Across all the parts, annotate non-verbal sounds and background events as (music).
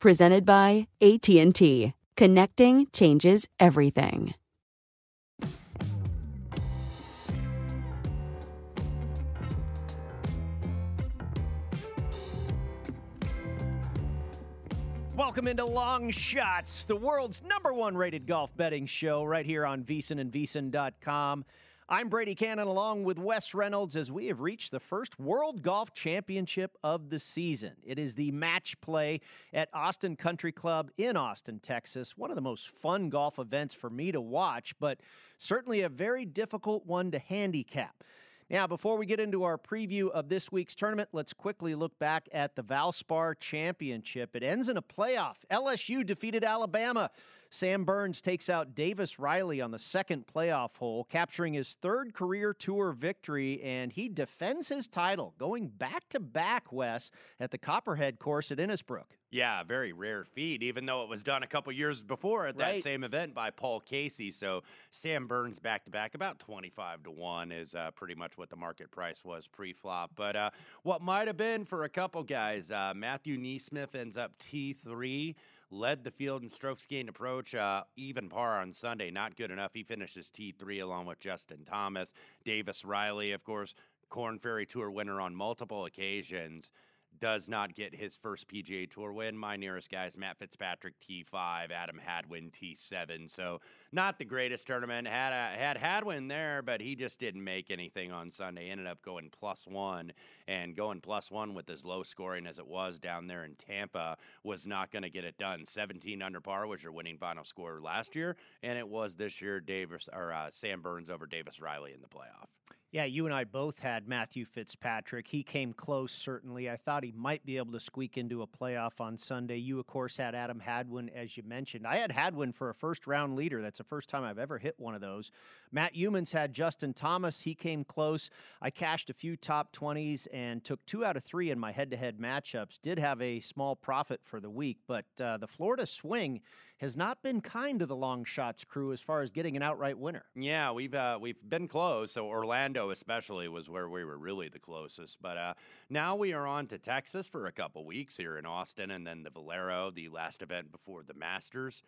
Presented by AT&T. Connecting changes everything. Welcome into Long Shots, the world's number one rated golf betting show right here on VSiN and VSiN.com. I'm Brady Cannon along with Wes Reynolds as we have reached the first World Golf Championship of the season. It is the match play at Austin Country Club in Austin, Texas. One of the most fun golf events for me to watch, but certainly a very difficult one to handicap. Now, before we get into our preview of this week's tournament, let's quickly look back at the Valspar Championship. It ends in a playoff. LSU defeated Alabama. Sam Burns takes out Davis Riley on the second playoff hole, capturing his third career tour victory, and he defends his title, going back to back, Wes, at the Copperhead course at Innisbrook. Yeah, very rare feat, even though it was done a couple years before at that Right. same event by Paul Casey. So Sam Burns back to back, about 25 to 1 is uh, pretty much what the market price was pre flop. But uh, what might have been for a couple guys, uh, Matthew NeSmith ends up T3. Led the field in strokes gained approach, uh, even par on Sunday. Not good enough. He finishes T3 along with Justin Thomas. Davis Riley, of course, Korn Ferry Tour winner on multiple occasions does not get his first PGA Tour win. My nearest guys, Matt Fitzpatrick T5, Adam Hadwin T7. So not the greatest tournament. Had a, had Hadwin there, but he just didn't make anything on Sunday. Ended up going plus one, and going plus one with as low scoring as it was down there in Tampa was not going to get it done. 17 under par was your winning final score last year, and it was this year. Davis or uh, Sam Burns over Davis Riley in the playoff. Yeah, you and I both had Matthew Fitzpatrick. He came close, certainly. I thought he might be able to squeak into a playoff on Sunday. You, of course, had Adam Hadwin, as you mentioned. I had Hadwin for a first round leader. That's the first time I've ever hit one of those. Matt Youmans had Justin Thomas. He came close. I cashed a few top 20s and took two out of three in my head to head matchups. Did have a small profit for the week, but uh, the Florida swing has not been kind to the long shots crew as far as getting an outright winner. Yeah, we've uh, we've been close. So Orlando, especially, was where we were really the closest. But uh, now we are on to Texas for a couple weeks here in Austin, and then the Valero, the last event before the Masters.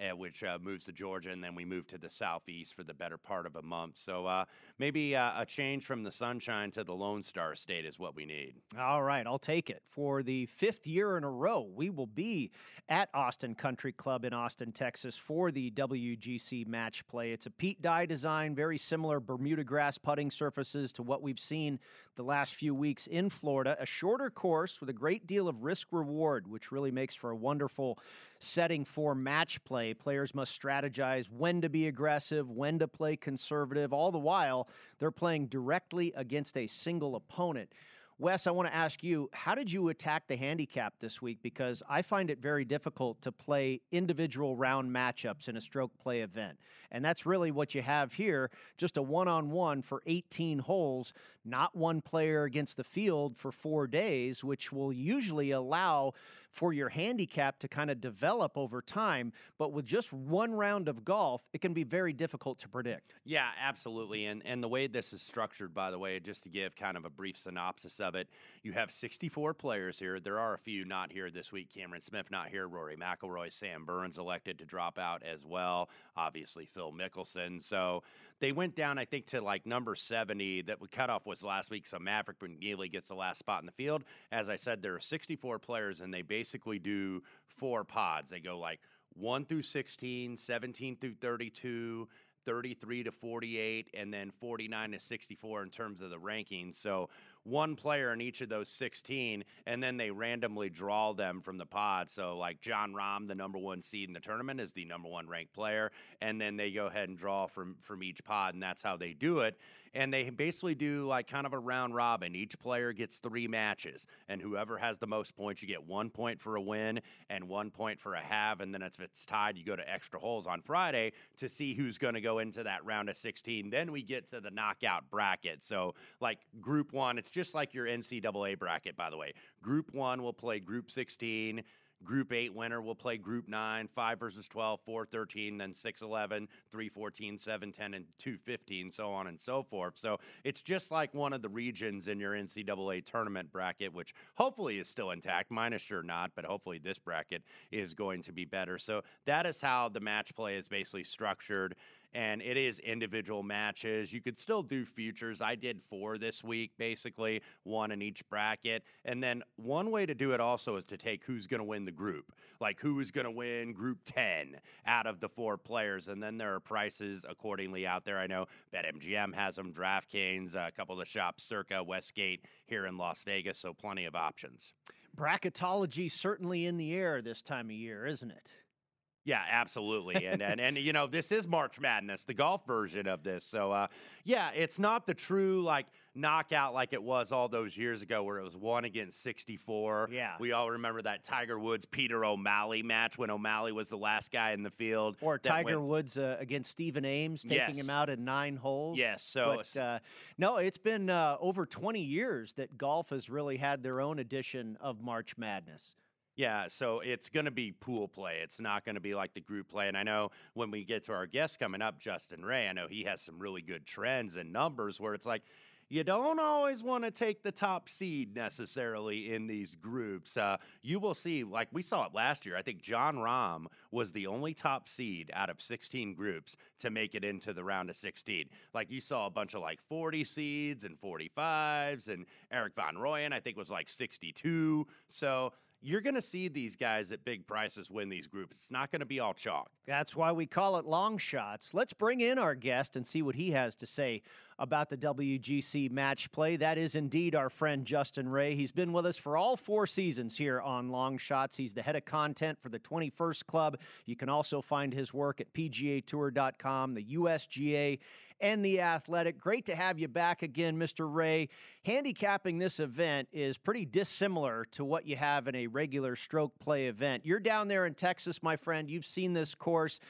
Uh, which uh, moves to Georgia, and then we move to the southeast for the better part of a month. So uh, maybe uh, a change from the sunshine to the Lone Star State is what we need. All right, I'll take it. For the fifth year in a row, we will be at Austin Country Club in Austin, Texas for the WGC match play. It's a Pete Dye design, very similar Bermuda grass putting surfaces to what we've seen the last few weeks in Florida. A shorter course with a great deal of risk reward, which really makes for a wonderful setting for match play. Players must strategize when to be aggressive, when to play conservative. All the while, they're playing directly against a single opponent. Wes, I want to ask you, how did you attack the handicap this week? Because I find it very difficult to play individual round matchups in a stroke play event. And that's really what you have here just a one on one for 18 holes, not one player against the field for four days, which will usually allow for your handicap to kind of develop over time. But with just one round of golf, it can be very difficult to predict. Yeah, absolutely. And and the way this is structured, by the way, just to give kind of a brief synopsis of it, you have 64 players here. There are a few not here this week. Cameron Smith not here. Rory McIlroy, Sam Burns elected to drop out as well. Obviously, Phil Mickelson. So they went down, I think, to like number 70. That cutoff was last week. So Maverick McNealy gets the last spot in the field. As I said, there are 64 players, and they basically do four pods. They go like 1 through 16, 17 through 32. 33 to 48 and then 49 to 64 in terms of the rankings. So one player in each of those 16, and then they randomly draw them from the pod. So, like Jon Rahm, the number one seed in the tournament, is the number one ranked player, and then they go ahead and draw from from each pod, and that's how they do it. And they basically do like kind of a round robin. Each player gets three matches, and whoever has the most points, you get one point for a win and one point for a halve. And then if it's tied, you go to extra holes on Friday to see who's going to go into that round of 16. Then we get to the knockout bracket. So, like group one, it's just like your NCAA bracket, by the way. Group one will play Group 16. Group 8 winner will play Group 9, 5 versus 12, 4 13, then 6 11, 3 14, 7 10, and 2 15, so on and so forth. So it's just like one of the regions in your NCAA tournament bracket, which hopefully is still intact. Mine is sure not, but hopefully this bracket is going to be better. So that is how the match play is basically structured and it is individual matches. You could still do futures. I did four this week, basically, one in each bracket. And then one way to do it also is to take who's going to win the group, like who is going to win group 10 out of the four players. And then there are prices accordingly out there. I know BetMGM has them, DraftKings, a couple of the shops, Circa, Westgate here in Las Vegas. So plenty of options. Bracketology certainly in the air this time of year, isn't it? Yeah, absolutely. And, and and you know, this is March Madness, the golf version of this. So uh yeah, it's not the true like knockout like it was all those years ago where it was one against 64. Yeah. We all remember that Tiger Woods Peter O'Malley match when O'Malley was the last guy in the field. Or Tiger went, Woods uh, against Stephen Ames taking yes. him out in 9 holes. Yes, so but, uh, no, it's been uh, over 20 years that golf has really had their own edition of March Madness. Yeah, so it's going to be pool play. It's not going to be like the group play. And I know when we get to our guest coming up, Justin Ray, I know he has some really good trends and numbers where it's like, you don't always want to take the top seed necessarily in these groups. Uh, you will see, like we saw it last year. I think Jon Rahm was the only top seed out of 16 groups to make it into the round of 16. Like you saw a bunch of like 40 seeds and 45s, and Erik van Rooyen, I think, was like 62. So you're going to see these guys at big prices win these groups. It's not going to be all chalk. That's why we call it long shots. Let's bring in our guest and see what he has to say about the WGC match play. That is indeed our friend Justin Ray. He's been with us for all four seasons here on Long Shots. He's the head of content for the 21st Club. You can also find his work at PGAtour.com, the USGA, and the Athletic. Great to have you back again, Mr. Ray. Handicapping this event is pretty dissimilar to what you have in a regular stroke play event. You're down there in Texas, my friend. You've seen this course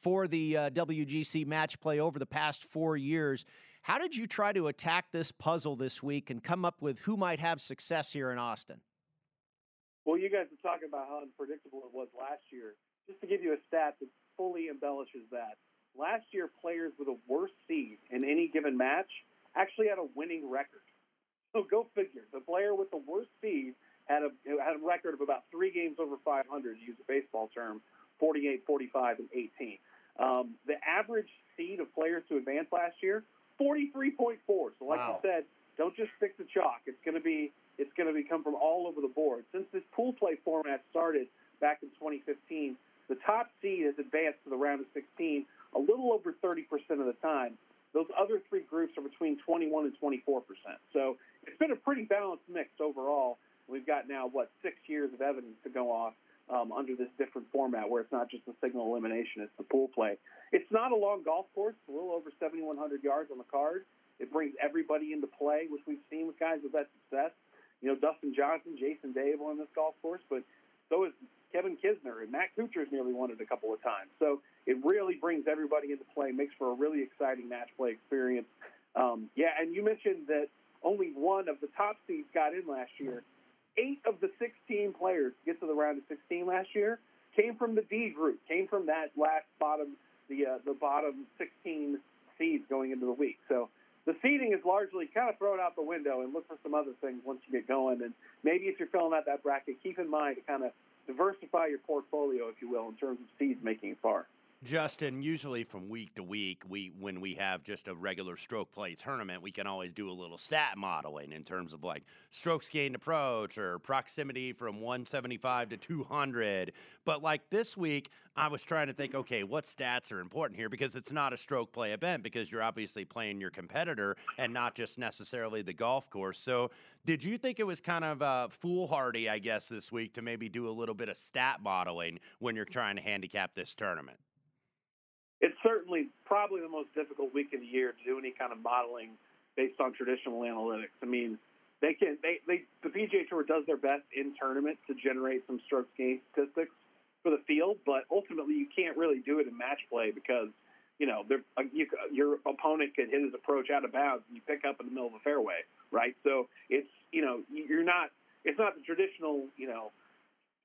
for the uh, WGC match play over the past four years. How did you try to attack this puzzle this week and come up with who might have success here in Austin? Well, you guys are talking about how unpredictable it was last year. Just to give you a stat that fully embellishes that, last year players with a worse seed in any given match actually had a winning record. So go figure. The player with the worst seed had a had a record of about three games over 500, to use a baseball term, 48, 45, and 18. Um, the average seed of players to advance last year, 43.4. So, like Wow. you said, don't just stick to chalk. It's going to be it's going to be come from all over the board. Since this pool play format started back in 2015, the top seed has advanced to the round of 16 a little over 30% of the time. Those other three groups are between 21 and 24%. So it's been a pretty balanced mix overall. We've got now, what, six years of evidence to go off um, under this different format where it's not just the signal elimination, it's the pool play. It's not a long golf course, it's a little over 7,100 yards on the card. It brings everybody into play, which we've seen with guys with that success. You know, Dustin Johnson, Jason Day on this golf course, but so is Kevin Kisner and Matt Kuchar's nearly won it a couple of times. So it really brings everybody into play, makes for a really exciting match play experience. Um, yeah, and you mentioned that only one of the top seeds got in last year. Eight of the 16 players to get to the round of 16 last year came from the D group, came from that last bottom, the uh, the bottom 16 seeds going into the week. So the seeding is largely kind of thrown out the window and look for some other things once you get going. And maybe if you're filling out that bracket, keep in mind to kind of diversify your portfolio, if you will, in terms of seeds making it far. Justin, usually from week to week, we when we have just a regular stroke play tournament, we can always do a little stat modeling in terms of like strokes gained approach or proximity from 175 to 200. But like this week, I was trying to think, okay, what stats are important here because it's not a stroke play event because you're obviously playing your competitor and not just necessarily the golf course. So, did you think it was kind of uh, foolhardy, I guess, this week to maybe do a little bit of stat modeling when you're trying to handicap this tournament? It's certainly probably the most difficult week of the year to do any kind of modeling based on traditional analytics. I mean, they can they, they the PGA Tour does their best in tournament to generate some strokes gain statistics for the field, but ultimately you can't really do it in match play because you know uh, you, your opponent could hit his approach out of bounds and you pick up in the middle of the fairway, right? So it's you know you're not it's not the traditional you know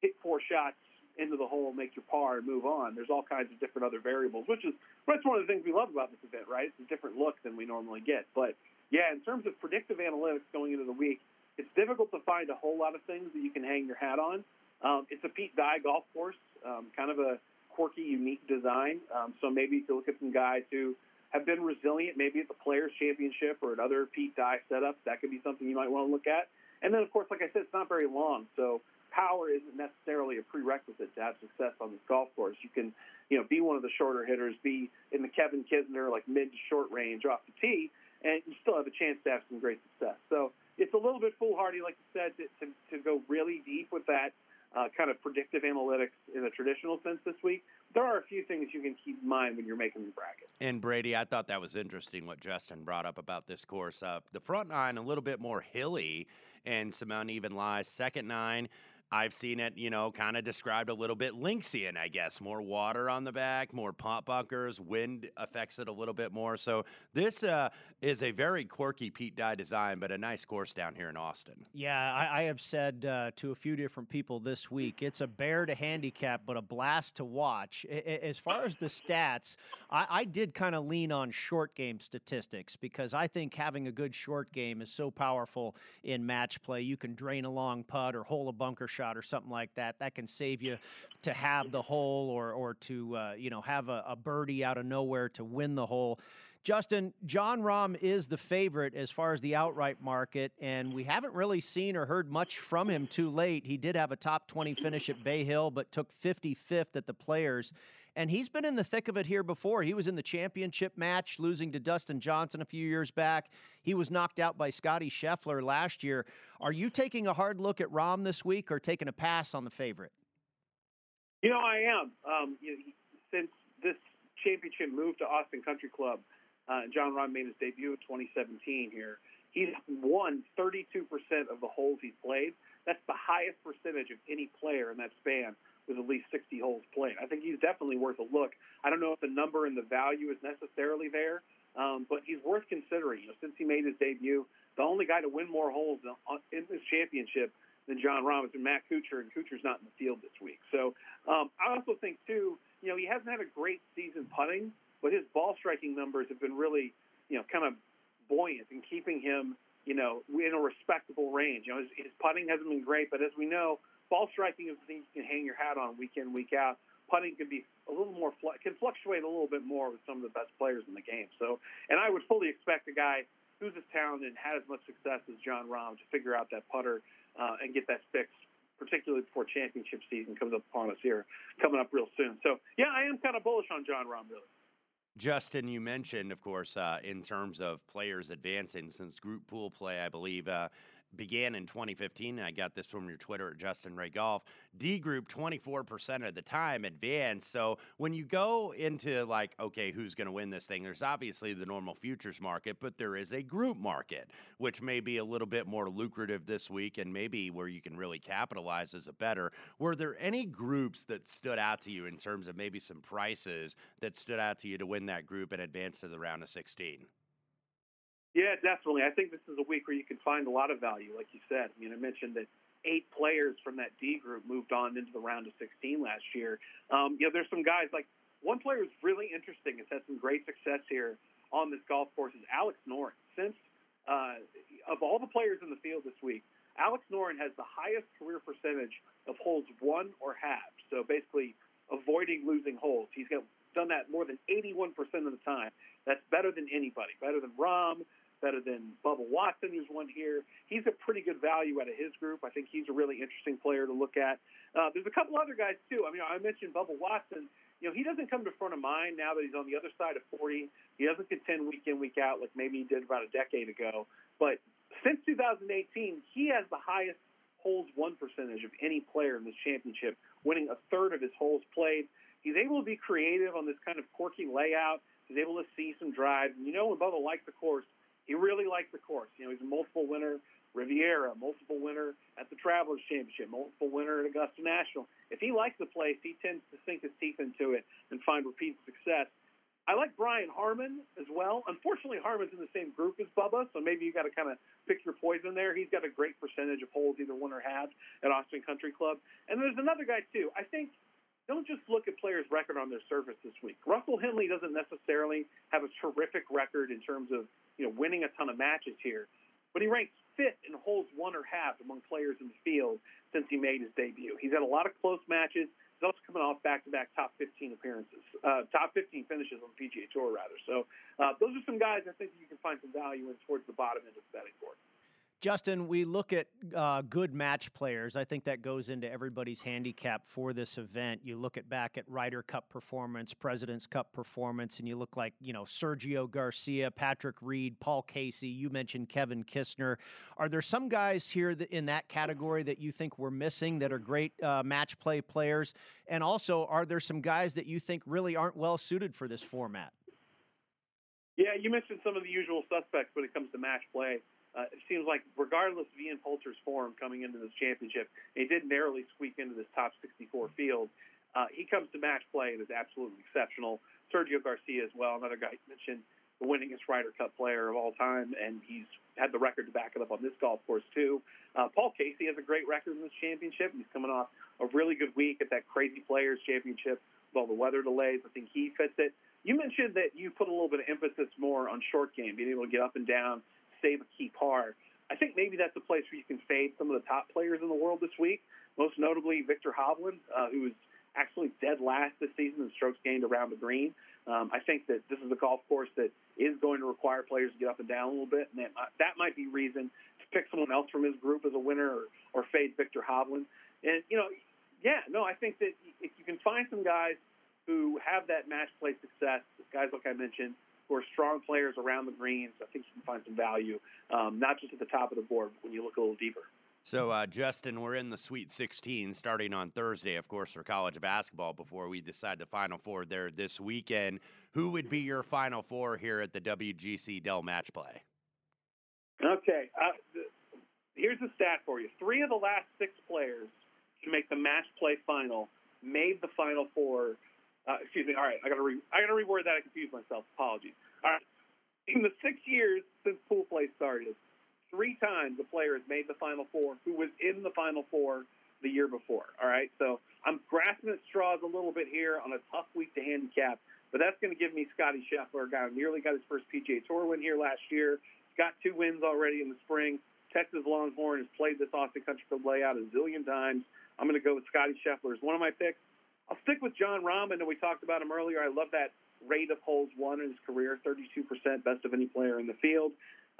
hit four shots into the hole, make your par, and move on. There's all kinds of different other variables, which is that's one of the things we love about this event, right? It's a different look than we normally get. But yeah, in terms of predictive analytics going into the week, it's difficult to find a whole lot of things that you can hang your hat on. Um, it's a Pete Dye golf course, um, kind of a quirky, unique design. Um, so maybe could look at some guys who have been resilient, maybe at the Players Championship or at other Pete Dye setups. That could be something you might want to look at. And then, of course, like I said, it's not very long, so power isn't necessarily a prerequisite to have success on this golf course. You can, you know, be one of the shorter hitters, be in the Kevin Kisner like mid to short range off the tee, and you still have a chance to have some great success. So it's a little bit foolhardy, like you said, to, to, to go really deep with that uh, kind of predictive analytics in a traditional sense this week. There are a few things you can keep in mind when you're making your bracket. And Brady, I thought that was interesting what Justin brought up about this course. Uh, the front nine a little bit more hilly and some uneven lies. Second nine, I've seen it, you know, kind of described a little bit Lynxian, I guess. More water on the back, more pump bunkers, wind affects it a little bit more. So this uh, is a very quirky Pete Dye design, but a nice course down here in Austin. Yeah, I, I have said uh, to a few different people this week, it's a bear to handicap, but a blast to watch. I- I- As far as the stats, I, I did kind of lean on short game statistics because I think having a good short game is so powerful in match play. You can drain a long putt or hole a bunker shot or something like that. That can save you to have the hole or or to uh, you know have a, a birdie out of nowhere to win the hole. Justin, Jon Rahm is the favorite as far as the outright market, and we haven't really seen or heard much from him too late. He did have a top 20 finish at Bay Hill, but took 55th at the Players. And he's been in the thick of it here before. He was in the championship match, losing to Dustin Johnson a few years back. He was knocked out by Scottie Scheffler last year. Are you taking a hard look at Rahm this week or taking a pass on the favorite? You know, I am. Um, you know, since this championship moved to Austin Country Club, uh, Jon Rahm made his debut in 2017 here. He's won 32% of the holes he's played. That's the highest percentage of any player in that span with at least 60 holes played. I think he's definitely worth a look. I don't know if the number and the value is necessarily there, um, but he's worth considering. You know, since he made his debut, the only guy to win more holes in, in this championship than Jon Rahm Matt Kuchar, and Kuchar's not in the field this week. So um, I also think too, you know, he hasn't had a great season putting, but his ball striking numbers have been really, you know, kind of buoyant and keeping him, you know, in a respectable range. You know, his, his putting hasn't been great, but as we know, ball striking is the thing you can hang your hat on week in, week out. putting can be a little more can fluctuate a little bit more with some of the best players in the game. So, and I would fully expect a guy who's as talented and had as much success as Jon Rahm to figure out that putter uh, and get that fixed, particularly before championship season comes up upon us here, coming up real soon. So, yeah, I am kind of bullish on Jon Rahm, really. Justin, you mentioned, of course, uh, in terms of players advancing since group pool play, I believe uh, began in 2015, and I got this from your Twitter at Justin Ray Golf. D group 24% of the time advanced. So when you go into like, okay, who's going to win this thing? There's obviously the normal futures market, but there is a group market, which may be a little bit more lucrative this week, and maybe where you can really capitalize as a better. Were there any groups that stood out to you in terms of maybe some prices that stood out to you to win that group and advance to the round of 16? Yeah, definitely. I think this is a week where you can find a lot of value, like you said. I mean, I mentioned that eight players from that D group moved on into the round of 16 last year. Um, you know, there's some guys like one player who's really interesting has had some great success here on this golf course is Alex Noren. Since uh, of all the players in the field this week, Alex Noren has the highest career percentage of holes won or halved. So basically, avoiding losing holes. He's got, done that more than 81% of the time. That's better than anybody, better than Rahm, better than Bubba Watson, who's won here. He's a pretty good value out of his group. I think he's a really interesting player to look at. Uh, there's a couple other guys too. I mean, I mentioned Bubba Watson. You know, he doesn't come to front of mind now that he's on the other side of 40. He doesn't contend week in, week out like maybe he did about a decade ago. But since 2018, he has the highest holes won percentage of any player in this championship, winning a third of his holes played. He's able to be creative on this kind of quirky layout. He's able to see some drives. And you know, when Bubba likes the course, he really likes the course. You know, he's a multiple winner Riviera, multiple winner at the Travelers Championship, multiple winner at Augusta National. If he likes the place, he tends to sink his teeth into it and find repeat success. I like Brian Harman as well. Unfortunately, Harman's in the same group as Bubba, so maybe you got to kind of pick your poison there. He's got a great percentage of holes either won or have at Austin Country Club. And there's another guy too. I think don't just look at players' record on their surface this week. Russell Henley doesn't necessarily have a terrific record in terms of you know winning a ton of matches here, but he ranks fifth in holes won or half among players in the field since he made his debut. He's had a lot of close matches. He's also coming off back-to-back top 15 appearances, uh, top 15 finishes on the PGA Tour, rather. So uh, those are some guys I think you can find some value in towards the bottom end of the betting board. Justin, we look at uh, good match players. I think that goes into everybody's handicap for this event. You look at back at Ryder Cup performance, President's Cup performance, and you look like you know Sergio Garcia, Patrick Reed, Paul Casey. You mentioned Kevin Kisner. Are there some guys here that, in that category that you think we're missing that are great uh, match play players? And also, are there some guys that you think really aren't well suited for this format? Yeah, you mentioned some of the usual suspects when it comes to match play. Uh, it seems like regardless of Ian Poulter's form coming into this championship, he did narrowly squeak into this top 64 field. Uh, he comes to match play and is absolutely exceptional. Sergio Garcia as well, another guy mentioned, the winningest Ryder Cup player of all time, and he's had the record to back it up on this golf course too. Uh, Paul Casey has a great record in this championship. He's coming off a really good week at that Crazy Players Championship with all the weather delays. I think he fits it. You mentioned that you put a little bit of emphasis more on short game, being able to get up and down save a key par. I think maybe that's a place where you can fade some of the top players in the world this week, most notably Viktor Hovland, uh, actually dead last this season in strokes gained around the green. Um, I think that this is a golf course that is going to require players to get up and down a little bit, and that, uh, that might be reason to pick someone else from his group as a winner or, or fade Viktor Hovland. And, you know, yeah, no, I think that if you can find some guys who have that match play success, guys like I mentioned, who are strong players around the greens. I think you can find some value, um, not just at the top of the board, but when you look a little deeper. So, uh, Justin, we're in the Sweet 16 starting on Thursday, of course, for college basketball before we decide the Final Four there this weekend. Who would be your Final Four here at the WGC Dell Match Play? Okay. Uh, here's the stat for you three of the last six players to make the match play final made the Final Four uh, excuse me. All right, I got to re- I got to reword that. I confused myself. Apologies. All right. In the six years since pool play started, three times a player has made the Final Four who was in the Final Four the year before. All right, so I'm grasping at straws a little bit here on a tough week to handicap, but that's going to give me Scottie Scheffler, a guy who nearly got his first PGA Tour win here last year. Got two wins already in the spring. Texas Longhorn has played this Austin Country Club layout a zillion times. I'm going to go with Scottie Scheffler as one of my picks. I'll stick with Jon Rahm. and we talked about him earlier. I love that rate of holes won in his career, 32%, best of any player in the field.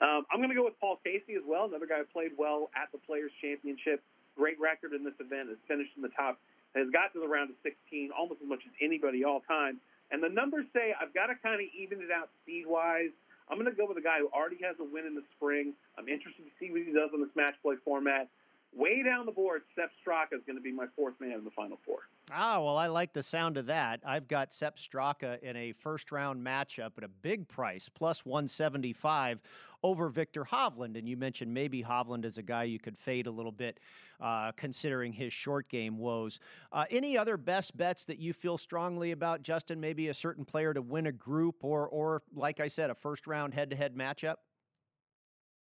Um, I'm going to go with Paul Casey as well, another guy who played well at the Players Championship. Great record in this event, has finished in the top, has got to the round of 16 almost as much as anybody all time. And the numbers say I've got to kind of even it out speed wise. I'm going to go with a guy who already has a win in the spring. I'm interested to see what he does on this match play format. Way down the board, Sepp Straka is going to be my fourth man in the final four. Ah, well, I like the sound of that. I've got Sepp Straka in a first round matchup at a big price, plus 175 over Viktor Hovland. And you mentioned maybe Hovland is a guy you could fade a little bit, uh, considering his short game woes. Uh, any other best bets that you feel strongly about, Justin? Maybe a certain player to win a group, or, or like I said, a first round head to head matchup?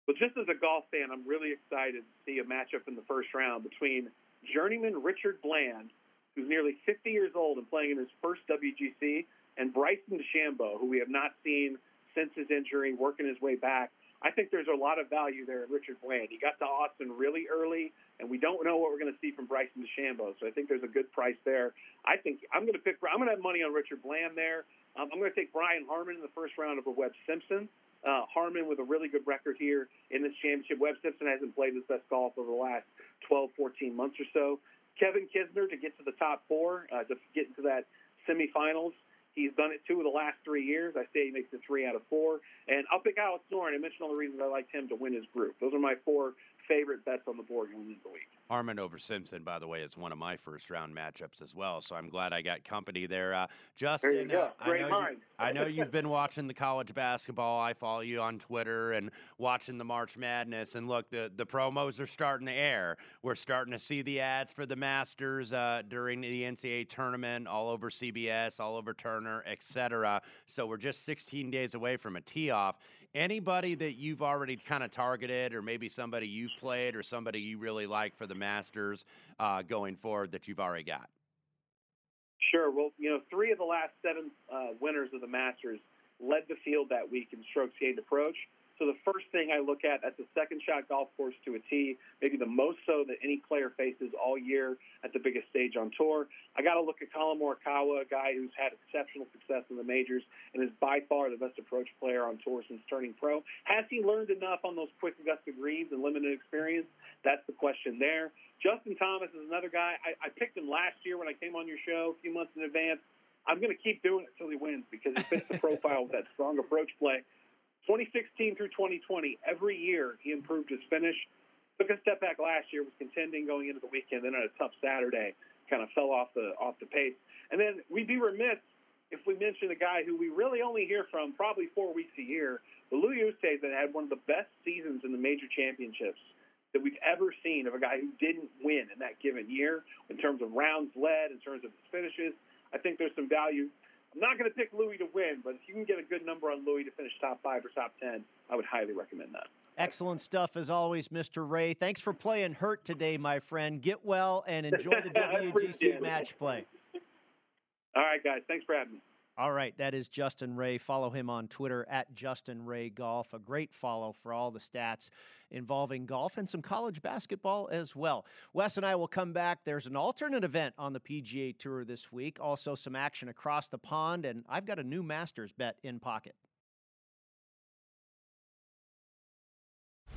Well, just as a golf fan, I'm really excited to see a matchup in the first round between journeyman Richard Bland, who's nearly 50 years old and playing in his first WGC, and Bryson DeChambeau, who we have not seen since his injury, working his way back. I think there's a lot of value there in Richard Bland. He got to Austin really early, and we don't know what we're going to see from Bryson DeChambeau. So I think there's a good price there. I think I'm going to pick. I'm going to have money on Richard Bland there. Um, I'm going to take Brian Harman in the first round over Webb Simpson. Uh, Harman with a really good record here in this championship. Webb Simpson hasn't played his best golf over the last 12, 14 months or so. Kevin Kisner to get to the top four, uh, to get into that semifinals. He's done it two of the last three years. I say he makes it three out of four. And I'll pick Alex Noren. I mentioned all the reasons I liked him to win his group. Those are my four favorite bets on the board going into the week. Harman over Simpson, by the way, is one of my first round matchups as well. So I'm glad I got company there. Uh, Justin, there uh, I, know you, I know you've (laughs) been watching the college basketball. I follow you on Twitter and watching the March Madness. And look, the, the promos are starting to air. We're starting to see the ads for the Masters uh, during the NCAA tournament all over CBS, all over Turner, etc. So we're just 16 days away from a tee off anybody that you've already kind of targeted, or maybe somebody you've played, or somebody you really like for the Masters uh, going forward that you've already got? Sure. Well, you know, three of the last seven uh, winners of the Masters led the field that week in strokes gained approach. So the first thing I look at at the second shot golf course to a tee, maybe the most so that any player faces all year at the biggest stage on tour. I got to look at Collin Morikawa, a guy who's had exceptional success in the majors and is by far the best approach player on tour since turning pro. Has he learned enough on those quick Augusta greens and limited experience? That's the question there. Justin Thomas is another guy. I, I picked him last year when I came on your show a few months in advance. I'm going to keep doing it until he wins because he fits the profile with that strong approach play. 2016 through 2020, every year he improved his finish. Took a step back last year, was contending going into the weekend. Then on a tough Saturday, kind of fell off the off the pace. And then we'd be remiss if we mention a guy who we really only hear from probably four weeks a year, but Louis Oosthuizen had one of the best seasons in the major championships that we've ever seen of a guy who didn't win in that given year in terms of rounds led, in terms of his finishes. I think there's some value I'm not going to pick Louis to win, but if you can get a good number on Louis to finish top five or top 10, I would highly recommend that. Excellent stuff as always, Mr. Ray. Thanks for playing hurt today, my friend. Get well and enjoy the (laughs) WGC match play. All right, guys. Thanks for having me. All right, that is Justin Ray. Follow him on Twitter at Justin Ray Golf. A great follow for all the stats involving golf and some college basketball as well. Wes and I will come back. There's an alternate event on the PGA Tour this week, also some action across the pond, and I've got a new Masters bet in pocket.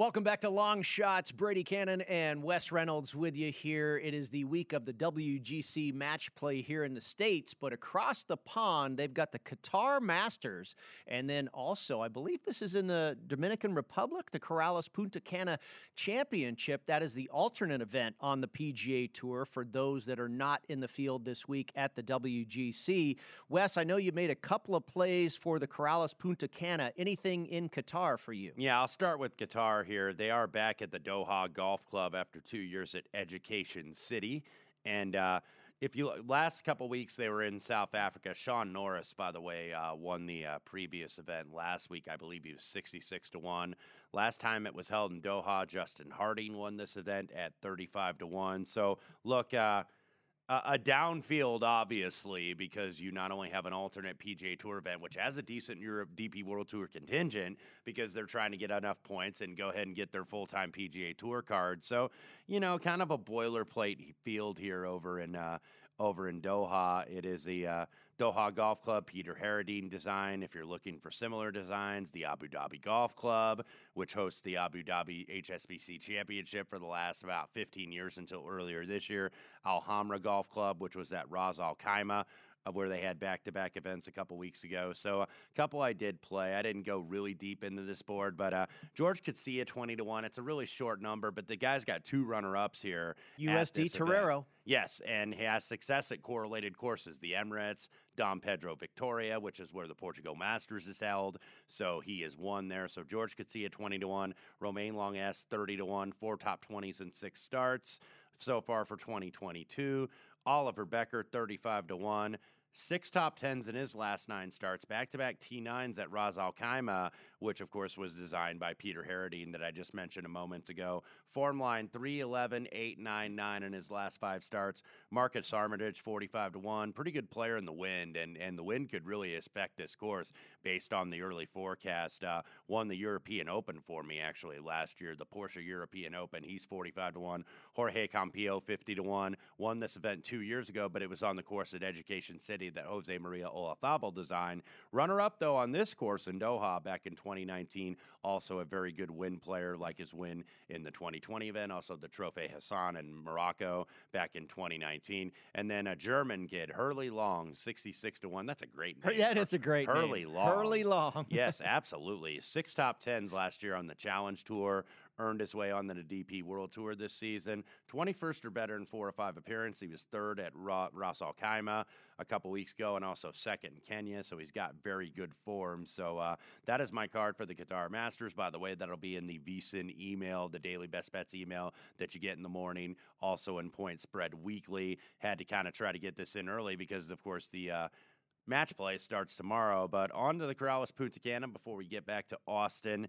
Welcome back to Long Shots. Brady Cannon and Wes Reynolds with you here. It is the week of the WGC match play here in the States, but across the pond, they've got the Qatar Masters. And then also, I believe this is in the Dominican Republic, the Corales Punta Cana Championship. That is the alternate event on the PGA Tour for those that are not in the field this week at the WGC. Wes, I know you made a couple of plays for the Corales Punta Cana. Anything in Qatar for you? Yeah, I'll start with Qatar here. They are back at the Doha Golf Club after two years at Education City. And uh, if you last couple weeks they were in South Africa. Shaun Norris, by the way, uh, won the uh, previous event last week. I believe he was sixty-six to one. Last time it was held in Doha, Justin Harding won this event at thirty-five to one. So look. Uh, a downfield, obviously, because you not only have an alternate PGA Tour event, which has a decent Europe DP World Tour contingent, because they're trying to get enough points and go ahead and get their full time PGA Tour card. So, you know, kind of a boilerplate field here over in uh, over in Doha. It is the uh, Doha Golf Club, Peter Harradine design. If you're looking for similar designs, the Abu Dhabi Golf Club, which hosts the Abu Dhabi HSBC Championship for the last about 15 years until earlier this year. Al Hamra Golf Club, which was at Ras Al Khaimah uh, where they had back to back events a couple weeks ago. So a couple I did play. I didn't go really deep into this board, but uh, George Coetzee 20 to 1. It's a really short number, but the guy's got two runner ups here. USD Torero. Yes, and he has success at correlated courses the Emirates, Dom Pedro Victoria, which is where the Portugal Masters is held. So he is won there. So George Coetzee 20 to 1, Romain Longes 30 to 1, four top 20s and six starts so far for 2022. Oliver Bekker, 35 to 1. Six top tens in his last nine starts, back to back T9s at Ras Al Khaimah, which of course was designed by Peter Harradine that I just mentioned a moment ago. Form line 3 11, 8 9 9 in his last five starts. Marcus Armitage, 45 to 1. Pretty good player in the wind, and, and the wind could really affect this course based on the early forecast. Uh, won the European Open for me actually last year, the Porsche European Open. He's 45 to 1. Jorge Campillo, 50 to 1. Won this event two years ago, but it was on the course at Education City that Jose Maria Olazabal designed. Runner up, though, on this course in Doha back in 2019. Also a very good win player, like his win in the 2020 event. Also the Trophy Hassan in Morocco back in 2019. And then a German kid, Hurly Long, 66 to 1. That's a great name. Yeah, that's a great Hurly name. Long. Hurly Long. yes, (laughs) absolutely. Six top tens last year on the Challenge Tour earned his way on the DP World Tour this season. 21st or better in four or five appearances. He was third at Ras Al Khaimah a couple weeks ago and also second in Kenya. So he's got very good form. So uh, that is my card for the Qatar Masters. By the way, that'll be in the VSIN email, the daily best bets email that you get in the morning. Also in Point Spread Weekly. Had to kind of try to get this in early because, of course, the. Uh, match play starts tomorrow, but on to the Corales Punta Cana before we get back to Austin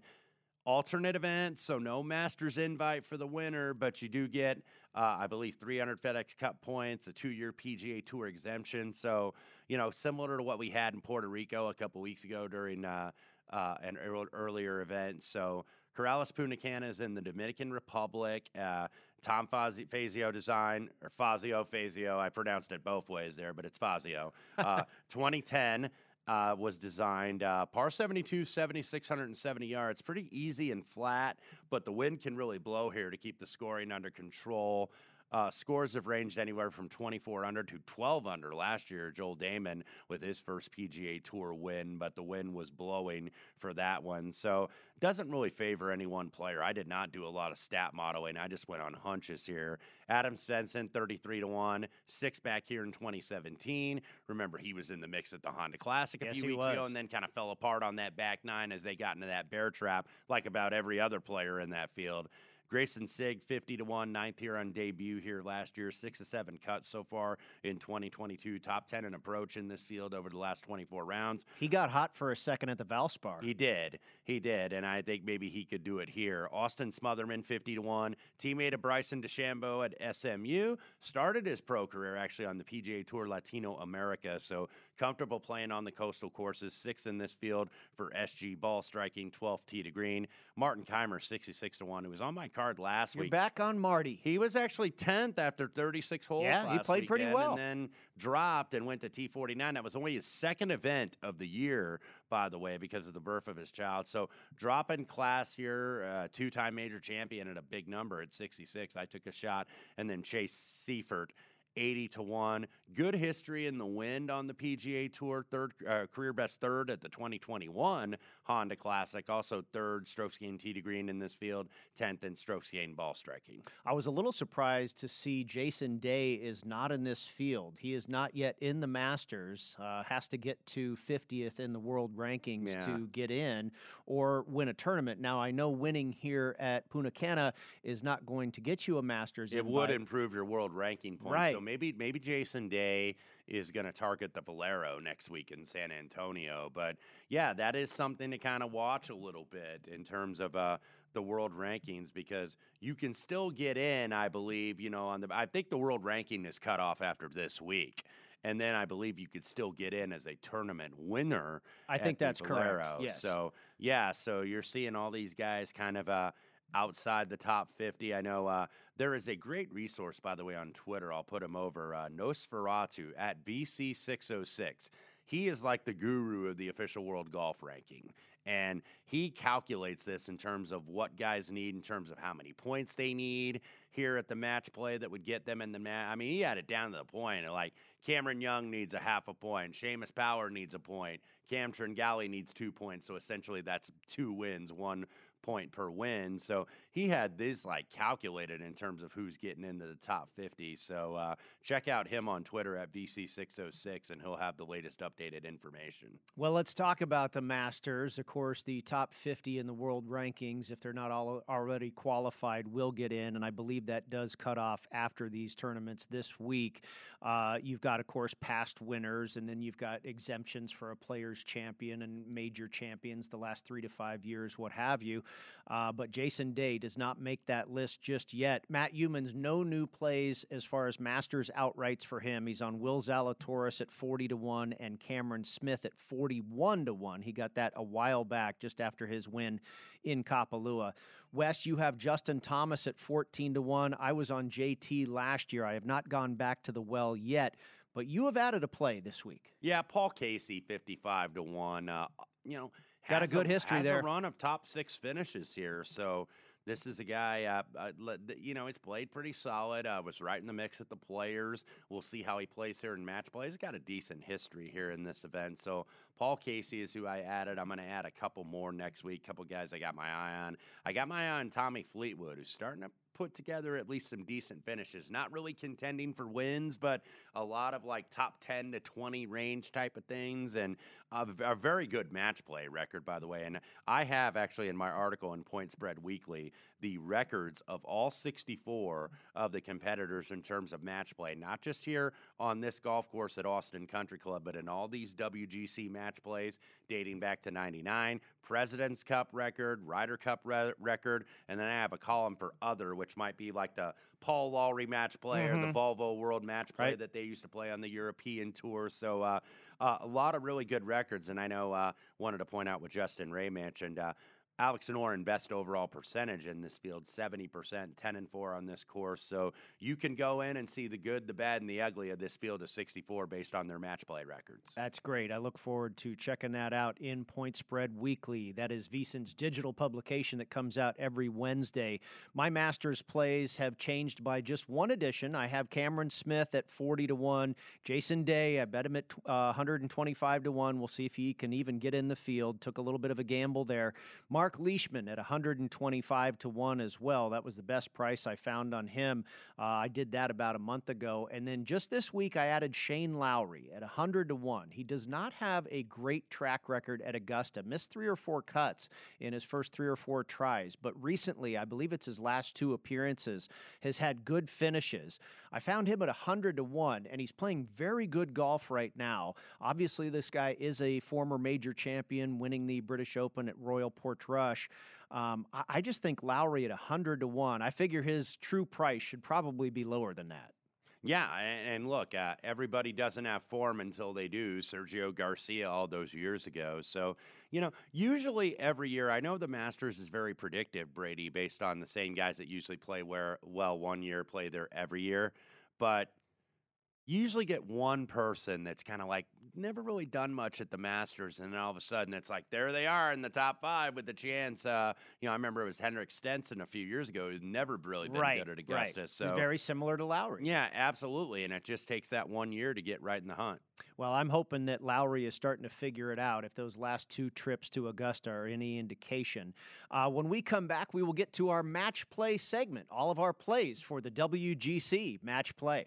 alternate event, so no Masters invite for the winner, but you do get, uh, I believe, 300 FedEx Cup points, a two-year PGA Tour exemption. So, you know, similar to what we had in Puerto Rico a couple weeks ago during uh, uh, an earlier event. So, Corales Punta Cana is in the Dominican Republic. Uh, Tom Fazio design, or Fazio Fazio. I pronounced it both ways there, but it's Fazio. Uh, (laughs) 2010 uh, was designed. Uh, par 72, 7,670 yards. Pretty easy and flat, but the wind can really blow here to keep the scoring under control. Uh, scores have ranged anywhere from 24 under to 12 under last year. Joel Dahmen with his first PGA Tour win, but the wind was blowing for that one. So doesn't really favor any one player. I did not do a lot of stat modeling. I just went on hunches here. Adam Svensson, 33 to 1, six back here in 2017. Remember, he was in the mix at the Honda Classic a Yes, few weeks ago and then kind of fell apart on that back nine as they got into that bear trap, like about every other player in that field. Greyson Sigg, 50 to 1, ninth here on debut here last year, six to seven cuts so far in 2022. Top 10 in approach in this field over the last 24 rounds. He got hot for a second at the Valspar. He did. He did. And I think maybe he could do it here. Austin Smotherman, 50 to 1. Teammate of Bryson DeChambeau at SMU. Started his pro career actually on the PGA Tour Latino America. So comfortable playing on the coastal courses. Sixth in this field for SG ball striking, 12th tee to green. Martin Kaymer, 66 to 1, who was on my card last You're week. back on Marty. He was actually 10th after 36 holes. Yeah, he played pretty weekend, well. And then dropped and went to T49. That was only his second event of the year, by the way, because of the birth of his child. So dropping class here, uh, two time major champion at a big number at 66. I took a shot. And then Chase Seiffert. 80 to 1. Good history in the wind on the PGA Tour. Third uh, career best third at the 2021 Honda Classic. Also third strokes gained tee to green in this field. 10th in strokes gained ball striking. I was a little surprised to see Jason Day is not in this field. He is not yet in the Masters. Uh, has to get to 50th in the world rankings Yeah. to get in or win a tournament. Now I know winning here at Punta Cana is not going to get you a Masters. It invite. would improve your world ranking points. Right. So maybe maybe Jason Day is going to target the Valero next week in San Antonio. But yeah, that is something to kind of watch a little bit in terms of uh, the world rankings because you can still get in. I believe you know on the. I think the world ranking is cut off after this week. And then I believe you could still get in as a tournament winner. I think that's correct, yes. So yeah, so you're seeing all these guys kind of uh, outside the top 50. I know uh, there is a great resource, by the way, on Twitter. I'll put him over uh, Nosferatu at VC606. He is like the guru of the official world golf ranking. And he calculates this in terms of what guys need, in terms of how many points they need here at the match play that would get them in the match. I mean, he had it down to the point like Cameron Young needs a half a point, Seamus Power needs a point, Cam Tringale needs two points. So essentially, that's two wins, one point per win. So he had this like calculated in terms of who's getting into the top 50. So uh, check out him on Twitter at VC606 and he'll have the latest updated information. Well, let's talk about the Masters. Of course, the top 50 in the world rankings, if they're not all already qualified, will get in. And I believe that does cut off after these tournaments this week. Uh, you've got, of course, past winners, and then you've got exemptions for a player's champion and major champions the last three to five years, what have you. Uh, but Jason Day does not make that list just yet. Matt Youmans, no new plays as far as Masters outrights for him. He's on Will Zalatoris at 40 to 1 and Cameron Smith at 41 to 1. He got that a while back just after his win in Kapalua. West, you have Justin Thomas at 14 to 1. I was on JT last year. I have not gone back to the well yet, but you have added a play this week. Yeah, Paul Casey, 55 to 1. Uh, you know, Got a good history has there. a run of top six finishes here. So this is a guy, uh, uh, you know, he's played pretty solid. Uh, was right in the mix at the players. We'll see how he plays here in match play. He's got a decent history here in this event. So Paul Casey is who I added. I'm going to add a couple more next week. couple guys I got my eye on. I got my eye on Tommy Fleetwood, who's starting to put together at least some decent finishes. Not really contending for wins, but a lot of like top 10 to 20 range type of things and a very good match play record, by the way. And I have actually in my article in Point Spread Weekly the records of all 64 of the competitors in terms of match play, not just here on this golf course at Austin Country Club, but in all these WGC match plays dating back to 99, President's Cup record, Ryder Cup re- record, and then I have a column for other, which might be like the Paul Lowry match play or the Mhm. Volvo World match play Right. that they used to play on the European tour. So uh, uh, a lot of really good records, and I know uh, wanted to point out what Justin Ray mentioned. Uh, and Noren best overall percentage in this field, 70%, 10 and 4 on this course. So you can go in and see the good, the bad, and the ugly of this field of 64 based on their match play records. That's great. I look forward to checking that out in Point Spread Weekly. That is VSiN's digital publication that comes out every Wednesday. My Masters plays have changed by just one edition. I have Cameron Smith at 40 to 1, Jason Day, I bet him at uh, 125 to 1. We'll see if he can even get in the field. Took a little bit of a gamble there. Mark Mark Leishman at 125 to 1 as well. That was the best price I found on him. Uh, I did that about a month ago. And then just this week, I added Shane Lowry at 100 to 1. He does not have a great track record at Augusta, missed three or four cuts in his first three or four tries. But recently, I believe it's his last two appearances, has had good finishes. I found him at 100 to 1, and he's playing very good golf right now. Obviously, this guy is a former major champion, winning the British Open at Royal Portrush. Rush. Um, I, I just think Lowry at 100 to 1, I figure his true price should probably be lower than that. Yeah, and, look, uh, everybody doesn't have form until they do. Sergio Garcia all those years ago. So, you know, usually every year, I know the Masters is very predictive, Brady, based on the same guys that usually play where well one year play there every year. But you usually get one person that's kind of like never really done much at the Masters, and then all of a sudden it's like there they are in the top five with the chance. Uh, you know, I remember it was Henrik Stenson a few years ago who's never really been right, good at Augusta. Right. So very similar to Lowry. Yeah, absolutely, and it just takes that one year to get right in the hunt. Well, I'm hoping that Lowry is starting to figure it out. If those last two trips to Augusta are any indication, uh, when we come back, we will get to our match play segment. All of our plays for the WGC match play.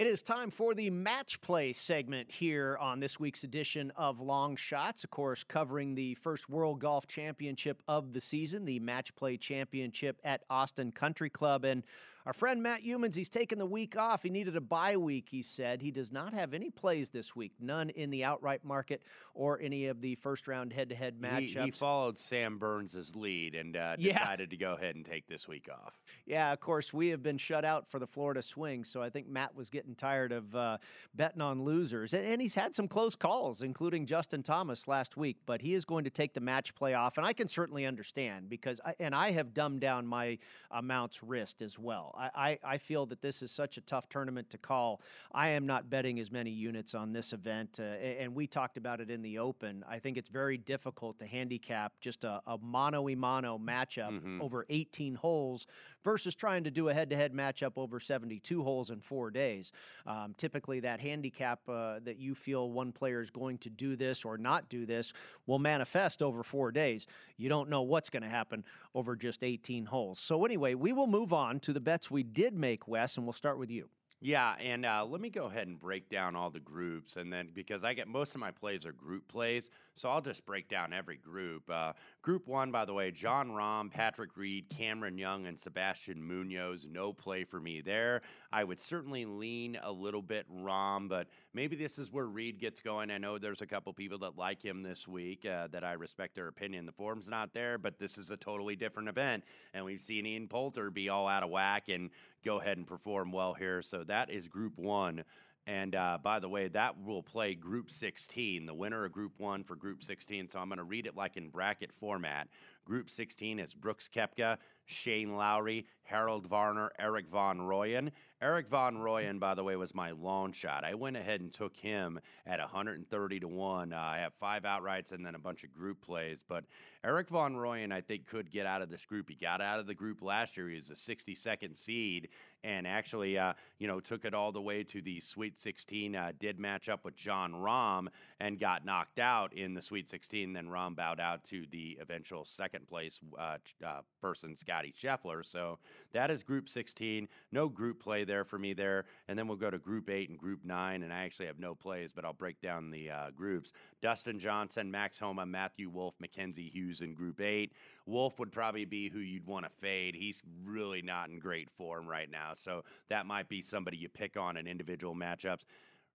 It is time for the match play segment here on this week's edition of Long Shots. Of course, covering the first World Golf Championship of the season, the Match Play Championship at Austin Country Club. And our friend Matt Youmans, he's taken the week off. He needed a bye week, he said. He does not have any plays this week, none in the outright market or any of the first round head to head matchups. He, he, followed Sam Burns' lead and uh, decided yeah. to go ahead and take this week off. Yeah, of course, we have been shut out for the Florida swing, so I think Matt was getting tired of uh, betting on losers. And, and he's had some close calls, including Justin Thomas last week, but he is going to take the match play off. And I can certainly understand because, I, and I have dumbed down my amounts risked as well. Call. I, I, I feel that this is such a tough tournament to call. I am not betting as many units on this event, uh, and we talked about it in the Open. I think it's very difficult to handicap just a, a mono a mono matchup Mhm. over 18 holes versus trying to do a head to head matchup over 72 holes in four days. Um, typically, that handicap uh, that you feel one player is going to do this or not do this will manifest over four days. You don't know what's going to happen over just 18 holes. So, anyway, we will move on to the bets we did make, Wes, and we'll start with you. Yeah, and uh, let me go ahead and break down all the groups, and then because I get most of my plays are group plays, so I'll just break down every group. Uh, group one, by the way, Jon Rahm, Patrick Reed, Cameron Young, and Sebastian Munoz. No play for me there. I would certainly lean a little bit Rahm, but maybe this is where Reed gets going. I know there's a couple people that like him this week uh, that I respect their opinion. The form's not there, but this is a totally different event, and we've seen Ian Poulter be all out of whack and go ahead and perform well here. So that is Group One. And uh, by the way, that will play Group 16, the winner of Group 1 for Group 16. So I'm going to read it like in bracket format. Group 16 is Brooks Koepka, Shane Lowry, Harold Varner, Erik van Rooyen. Erik van Rooyen, by the way, was my long shot. I went ahead and took him at 130 to 1. Uh, I have five outrights and then a bunch of group plays. But Erik van Rooyen, I think, could get out of this group. He got out of the group last year. He was a 62nd seed and actually, uh, you know, took it all the way to the Sweet 16. Uh, did match up with Jon Rahm and got knocked out in the Sweet 16. Then Rahm bowed out to the eventual second place uh, uh, person, Scottie Scheffler. So that is Group 16. No group play there for me there. And then we'll go to Group 8 and Group 9. And I actually have no plays, but I'll break down the uh, groups. Dustin Johnson, Max Homa, Matthew Wolff, Mackenzie Hughes in Group 8. Wolff would probably be who you'd want to fade. He's really not in great form right now. So that might be somebody you pick on in individual matchups.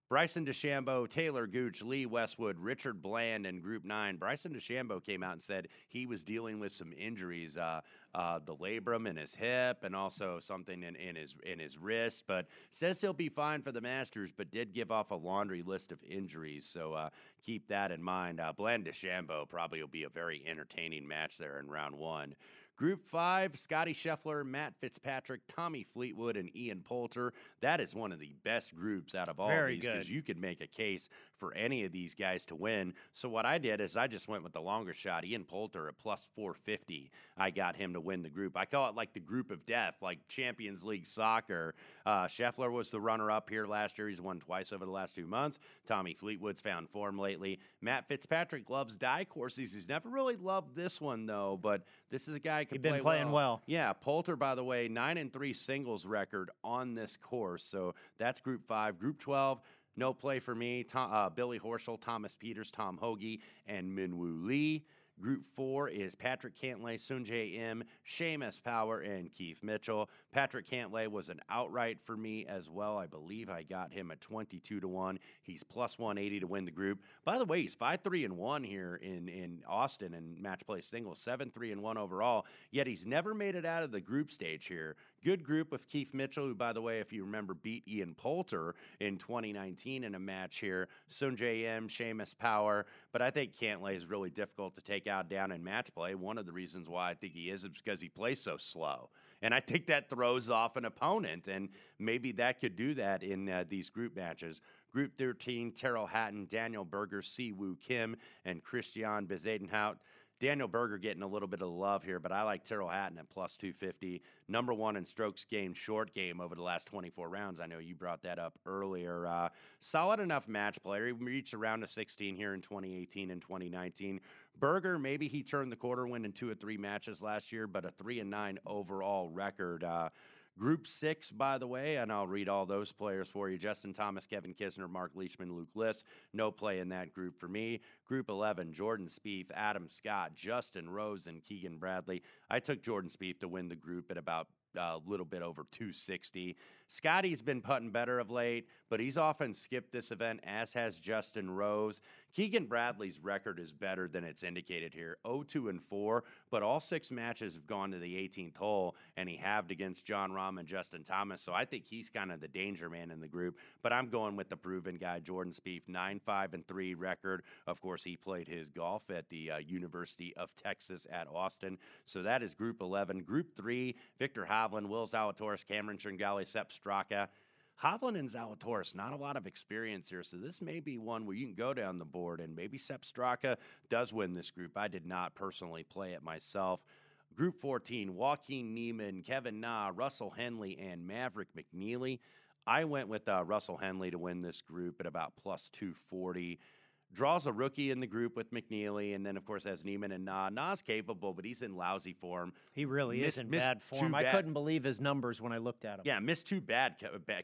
Bryson DeChambeau, Talor Gooch, Lee Westwood, Richard Bland and Group 9. Bryson DeChambeau came out and said he was dealing with some injuries, uh, uh, the labrum in his hip and also something in, in, his, in his wrist, but says he'll be fine for the Masters, but did give off a laundry list of injuries. So uh, keep that in mind. Uh, Bland DeChambeau probably will be a very entertaining match there in round one. Group five, Scottie Scheffler, Matt Fitzpatrick, Tommy Fleetwood, and Ian Poulter. That is one of the best groups out of all Very these because you could make a case for any of these guys to win. So what I did is I just went with the longer shot, Ian Poulter at plus 450. I got him to win the group. I call it like the group of death, like Champions League soccer. Uh, Scheffler was the runner up here last year. He's won twice over the last two months. Tommy Fleetwood's found form lately. Matt Fitzpatrick loves Dye courses. He's never really loved this one though, but this is a guy who can He'd been play playing well. Yeah, Poulter, by the way, nine and three singles record on this course. So that's Group Five. Group Twelve. No play for me. Tom, uh, Billy Horschel, Thomas Pieters, Tom Hoge, and Minwoo Lee. Group four is Patrick Cantlay, Sungjae Im, Seamus Power, and Keith Mitchell. Patrick Cantlay was an outright for me as well. I believe I got him at 22 to 1. He's plus 180 to win the group. By the way, he's 5 3 and 1 here in, in Austin in match play singles, 7 3 and 1 overall. Yet he's never made it out of the group stage here. Good group with Keith Mitchell, who, by the way, if you remember, beat Ian Poulter in 2019 in a match here. Sungjae Im, Seamus Power. But I think Cantlay is really difficult to take out down in match play. One of the reasons why I think he is is because he plays so slow. And I think that throws off an opponent. And maybe that could do that in uh, these group matches. Group 13, Tyrrell Hatton, Daniel Berger, Si Woo Kim, and Christiaan Bezuidenhout. Daniel Berger getting a little bit of love here, but I like Tyrrell Hatton at plus 250. Number one in strokes gained short game over the last 24 rounds. I know you brought that up earlier. Uh, solid enough match player. He reached around a round of 16 here in 2018 and 2019. Berger, maybe he turned the quarter, win in two or three matches last year, but a three and nine overall record. Uh, Group six, by the way, and I'll read all those players for you Justin Thomas, Kevin Kisner, Mark Leishman, Luke List. No play in that group for me. Group 11, Jordan Spieth, Adam Scott, Justin Rose, and Keegan Bradley. I took Jordan Spieth to win the group at about a little bit over 260. Scotty's been putting better of late, but he's often skipped this event, as has Justin Rose. Keegan Bradley's record is better than it's indicated here 0 2 and 4, but all six matches have gone to the 18th hole, and he halved against Jon Rahm and Justin Thomas. So I think he's kind of the danger man in the group. But I'm going with the proven guy, Jordan Spieth, 9 5 and 3 record. Of course, he played his golf at the uh, University of Texas at Austin. So that is Group 11. Group 3, Viktor Hovland, Will Zalatoris, Cameron Tringale, Sepp Straka. Hovland and Zalatoris, not a lot of experience here, so this may be one where you can go down the board, and maybe Sepp Straka does win this group. I did not personally play it myself. Group 14, Joaquin Niemann, Kevin Na, Russell Henley, and Maverick McNealy. I went with uh, Russell Henley to win this group at about plus 240 draws a rookie in the group with McNealy, and then of course has Niemann and Na. Na's capable, but he's in lousy form. He really missed, is in bad form. I couldn't believe his numbers when I looked at him. Yeah, missed two bad,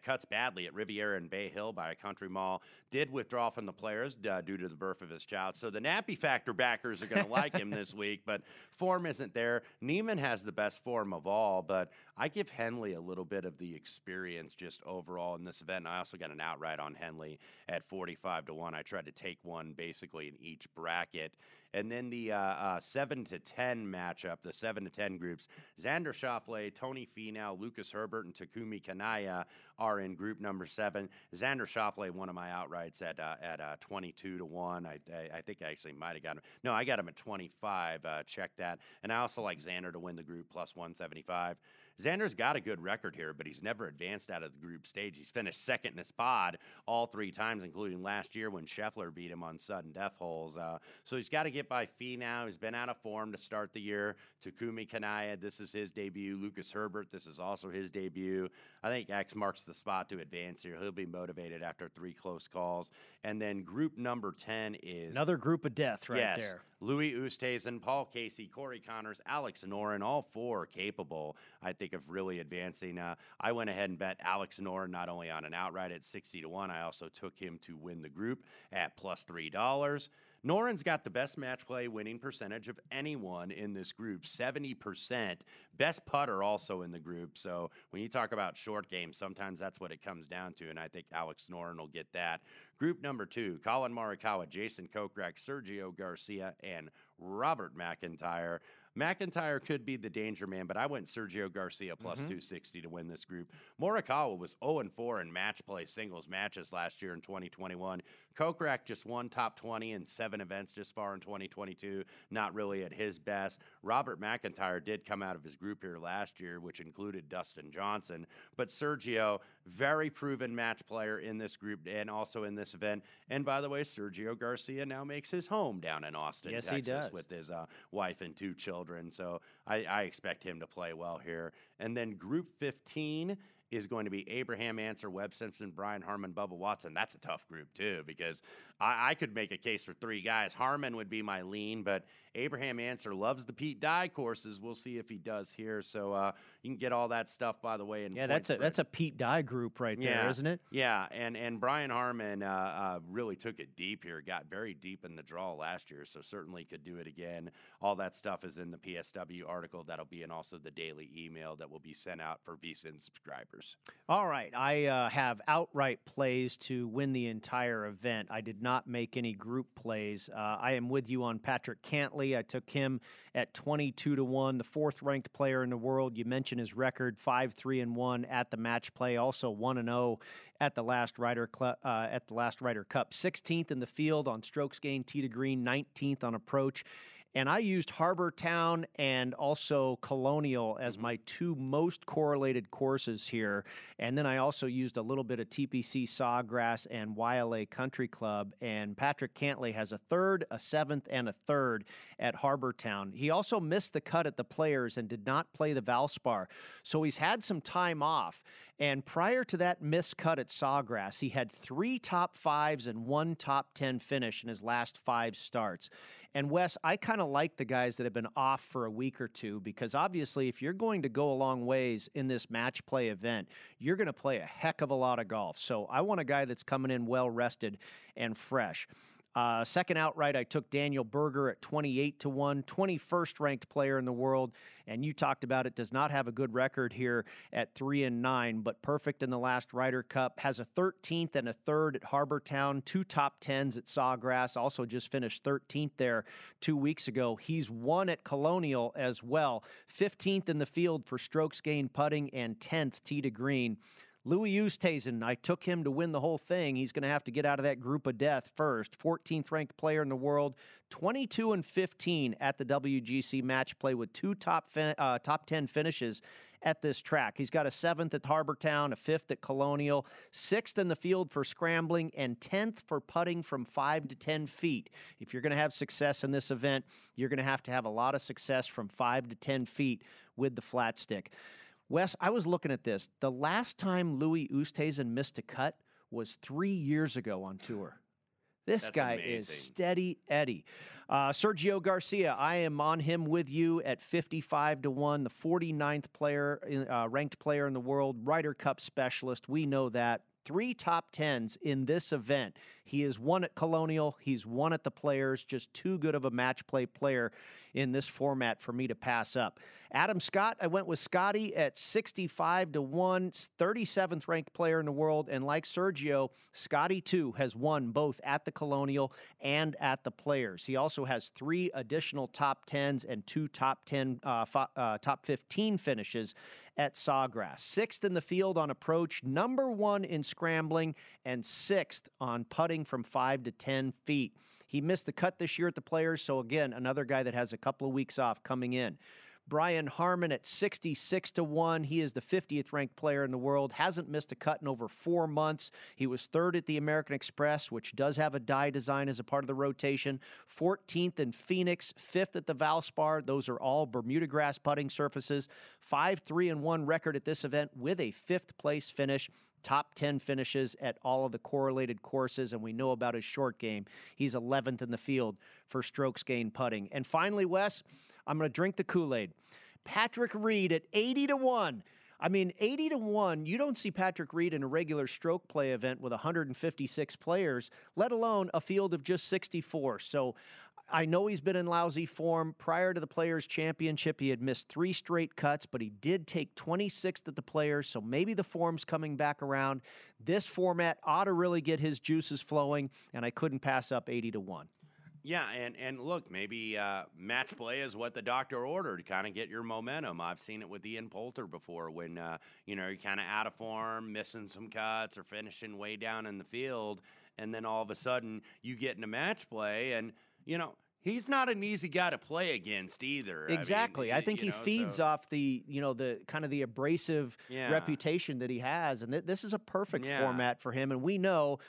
cuts badly at Riviera and Bay Hill by a country mall. Did withdraw from the players uh, due to the birth of his child. So the nappy factor backers are going to like him (laughs) this week, but form isn't there. Niemann has the best form of all, but I give Henley a little bit of the experience just overall in this event. I also got an outright on Henley at 45 to 1. I tried to take one one basically in each bracket. And then the uh, uh, 7 to 10 matchup, the 7 to 10 groups, Xander Schauffele, Tony Finau, Lucas Herbert, and Takumi Kanaya are in group number 7. Xander Schauffele, one of my outrights at uh, at uh, 22 to 1. I, I, I think I actually might have got him. No, I got him at 25. Uh, check that. And I also like Xander to win the group plus 175. Xander's got a good record here, but he's never advanced out of the group stage. He's finished second in his pod all three times, including last year when Scheffler beat him on sudden death holes. Uh, so he's got to get by Finau. He's been out of form to start the year. Takumi Kanaya, this is his debut. Lucas Herbert, this is also his debut. I think X marks the spot to advance here. He'll be motivated after three close calls. And then group number 10 is another group of death right yes, there. Louis Oosthuizen, Paul Casey, Corey Conners, Alex Noren, all four capable, I think, of really advancing. Uh, I went ahead and bet Alex Noren not only on an outright at 60 to 1, I also took him to win the group at plus $3. Noren's got the best match play winning percentage of anyone in this group, 70%. Best putter also in the group. So when you talk about short games, sometimes that's what it comes down to. And I think Alex Noren will get that. Group number two Collin Morikawa, Jason Kokrak, Sergio Garcia, and Robert McIntyre. McIntyre could be the danger man, but I went Sergio Garcia plus mm-hmm. 260 to win this group. Morikawa was 0 4 in match play singles matches last year in 2021. Kokrak just won top 20 in seven events just far in 2022. Not really at his best. Robert McIntyre did come out of his group here last year, which included Dustin Johnson. But Sergio, very proven match player in this group and also in this event. And by the way, Sergio Garcia now makes his home down in Austin, yes, Texas, with his uh, wife and two children. So I, I expect him to play well here. And then Group 15 is going to be Abraham Ancer, Webb Simpson, Brian Harman, Bubba Watson. That's a tough group too because I, I, could make a case for three guys. Harman would be my lean, but Abraham Ancer loves the Pete Dye courses. We'll see if he does here. So uh, you can get all that stuff by the way. In yeah, that's a that's a Pete Dye group right there, yeah. isn't it? Yeah, and and Brian Harman uh, uh, really took it deep here. Got very deep in the draw last year, so certainly could do it again. All that stuff is in the PSW article. That'll be in also the daily email that will be sent out for VSIN subscribers. All right, I uh, have outright plays to win the entire event. I did not make any group plays. Uh, I am with you on Patrick Cantlay. I took him at 22 to 1, the fourth ranked player in the world. You mentioned his record 5 3 and 1 at the match play, also 1 and 0 at the last Ryder Cl- uh, at the last Ryder Cup. 16th in the field on strokes gained tee to green, 19th on approach. And I used Harbour Town and also Colonial as mm-hmm. my two most correlated courses here. And then I also used a little bit of TPC Sawgrass and YLA Country Club. And Patrick Cantlay has a third, a seventh, and a third at Harbour Town. He also missed the cut at the players and did not play the Valspar. So he's had some time off. And prior to that missed cut at Sawgrass, he had three top fives and one top 10 finish in his last five starts. And Wes, I kind of like the guys that have been off for a week or two because obviously, if you're going to go a long ways in this match play event, you're going to play a heck of a lot of golf. So I want a guy that's coming in well rested and fresh. Uh, second outright, I took Daniel Berger at 28 to 1, 21st ranked player in the world. And you talked about it, does not have a good record here at 3 and 9, but perfect in the last Ryder Cup. Has a 13th and a third at Harbour Town, two top 10s at Sawgrass. Also just finished 13th there two weeks ago. He's won at Colonial as well. 15th in the field for strokes gained putting and 10th tee to green. Louis Oosthuizen, I took him to win the whole thing. He's going to have to get out of that group of death first. 14th ranked player in the world, 22 and 15 at the WGC match play with two top fin- uh, top 10 finishes at this track. He's got a seventh at Harbour Town, a fifth at Colonial, sixth in the field for scrambling, and 10th for putting from five to 10 feet. If you're going to have success in this event, you're going to have to have a lot of success from five to 10 feet with the flat stick. Wes, I was looking at this. The last time Louis Oosthuizen missed a cut was three years ago on tour. This That's guy amazing. is steady Eddie. Uh, Sergio Garcia, I am on him with you at 55 to 1, the 49th player, in- uh, ranked player in the world, Ryder Cup specialist. We know that. Three top tens in this event. He is one at Colonial. He's one at the Players. Just too good of a match play player in this format for me to pass up. Adam Scott, I went with Scotty at 65 to 1, 37th ranked player in the world. And like Sergio, Scotty too has won both at the Colonial and at the Players. He also has three additional top 10s and two top 10, uh, fo- uh, top 15 finishes at Sawgrass. Sixth in the field on approach, number one in scrambling, and sixth on putting from five to 10 feet. He missed the cut this year at the Players, so again, another guy that has a couple of weeks off coming in. Brian Harman at 66 to 1. He is the 50th ranked player in the world. Hasn't missed a cut in over four months. He was third at the American Express, which does have a Dye design as a part of the rotation. 14th in Phoenix, fifth at the Valspar. Those are all Bermuda grass putting surfaces. 5 3 and 1 record at this event with a fifth place finish top 10 finishes at all of the correlated courses, and we know about his short game. He's 11th in the field for strokes gained putting. And finally, Wes, I'm going to drink the Kool Aid. Patrick Reed at 80 to 1. I mean, 80 to 1, you don't see Patrick Reed in a regular stroke play event with 156 players, let alone a field of just 64. So I know he's been in lousy form. Prior to the Players' Championship, he had missed three straight cuts, but he did take 26th at the Players, so maybe the form's coming back around. This format ought to really get his juices flowing, and I couldn't pass up 80 to 1. Yeah, and and look, maybe uh, match play is what the doctor ordered, kind of get your momentum. I've seen it with Ian Poulter before, when uh, you know you're kind of out of form, missing some cuts, or finishing way down in the field, and then all of a sudden you get into match play, and you know he's not an easy guy to play against either. I mean, Exactly. I, think he know, feeds so- off the, you know, the kind of the abrasive Yeah. reputation that he has. And th- this is a perfect Yeah. format for him. And we know,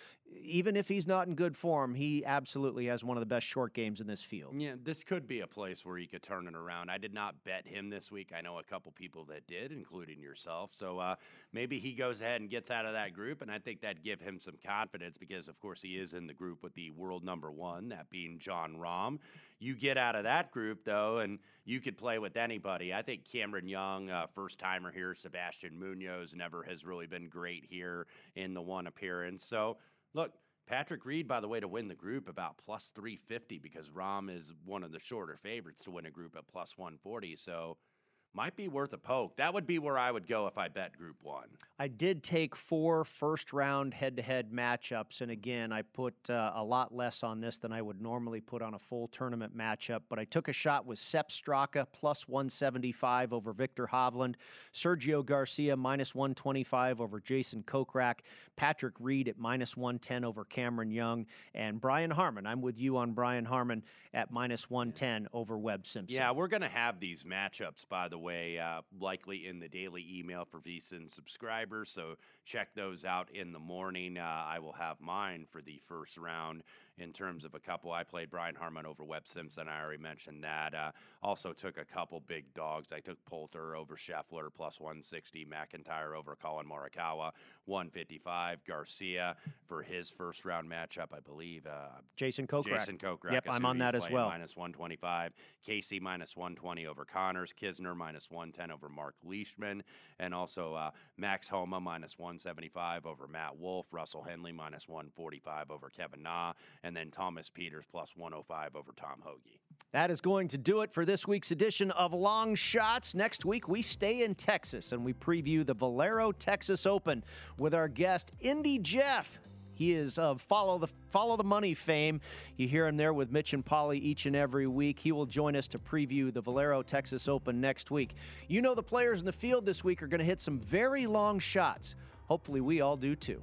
even if he's not in good form, he absolutely has one of the best short games in this field. Yeah, this could be a place where he could turn it around. I did not bet him this week. I know a couple people that did, including yourself. So uh, maybe he goes ahead and gets out of that group, and I think that'd give him some confidence because, of course, he is in the group with the world number one, that being Jon Rahm. You get out of that group though, and you could play with anybody. I think Cameron Young, uh, first timer here, Sebastian Munoz, never has really been great here in the one appearance. So look. Patrick Reed, by the way, to win the group about plus 350 because Rahm is one of the shorter favorites to win a group at plus 140. So might be worth a poke. That would be where I would go if I bet group one. I did take four first round head to head matchups. And again, I put uh, a lot less on this than I would normally put on a full tournament matchup. But I took a shot with Sepp Straka plus 175 over Viktor Hovland, Sergio Garcia minus 125 over Jason Kokrak, Patrick Reed at minus 110 over Cameron Young, and Brian Harman. I'm with you on Brian Harman at minus 110 over Webb Simpson. Yeah, we're going to have these matchups, by the way, uh, likely in the daily email for VSIN subscribers. So check those out in the morning. Uh, I will have mine for the first round in terms of a couple. I played Brian Harman over Webb Simpson. I already mentioned that. Uh, also took a couple big dogs. I took Poulter over Scheffler plus 160, McIntyre over Collin Morikawa 155, Garcia for his first round matchup, I believe. Uh, Jason Kokrak. Jason Kokrak. Yep, I'm on that as well. Minus 125. Casey minus 120 over Conners. Kisner minus 110 over Mark Leishman. And also uh, Max Homa minus 175 over Matt Wolff. Russell Henley minus 145 over Kevin Na. And then Thomas Pieters plus 105 over Tom Hoge. That is going to do it for this week's edition of Long Shots. Next week, we stay in Texas and we preview the Valero Texas Open with our guest, Indy Jeff. He is of follow the follow the money fame. You hear him there with Mitch and Pauly each and every week. He will join us to preview the Valero Texas Open next week. You know the players in the field this week are going to hit some very long shots. Hopefully, we all do too.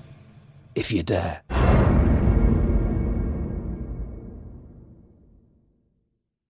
if you dare.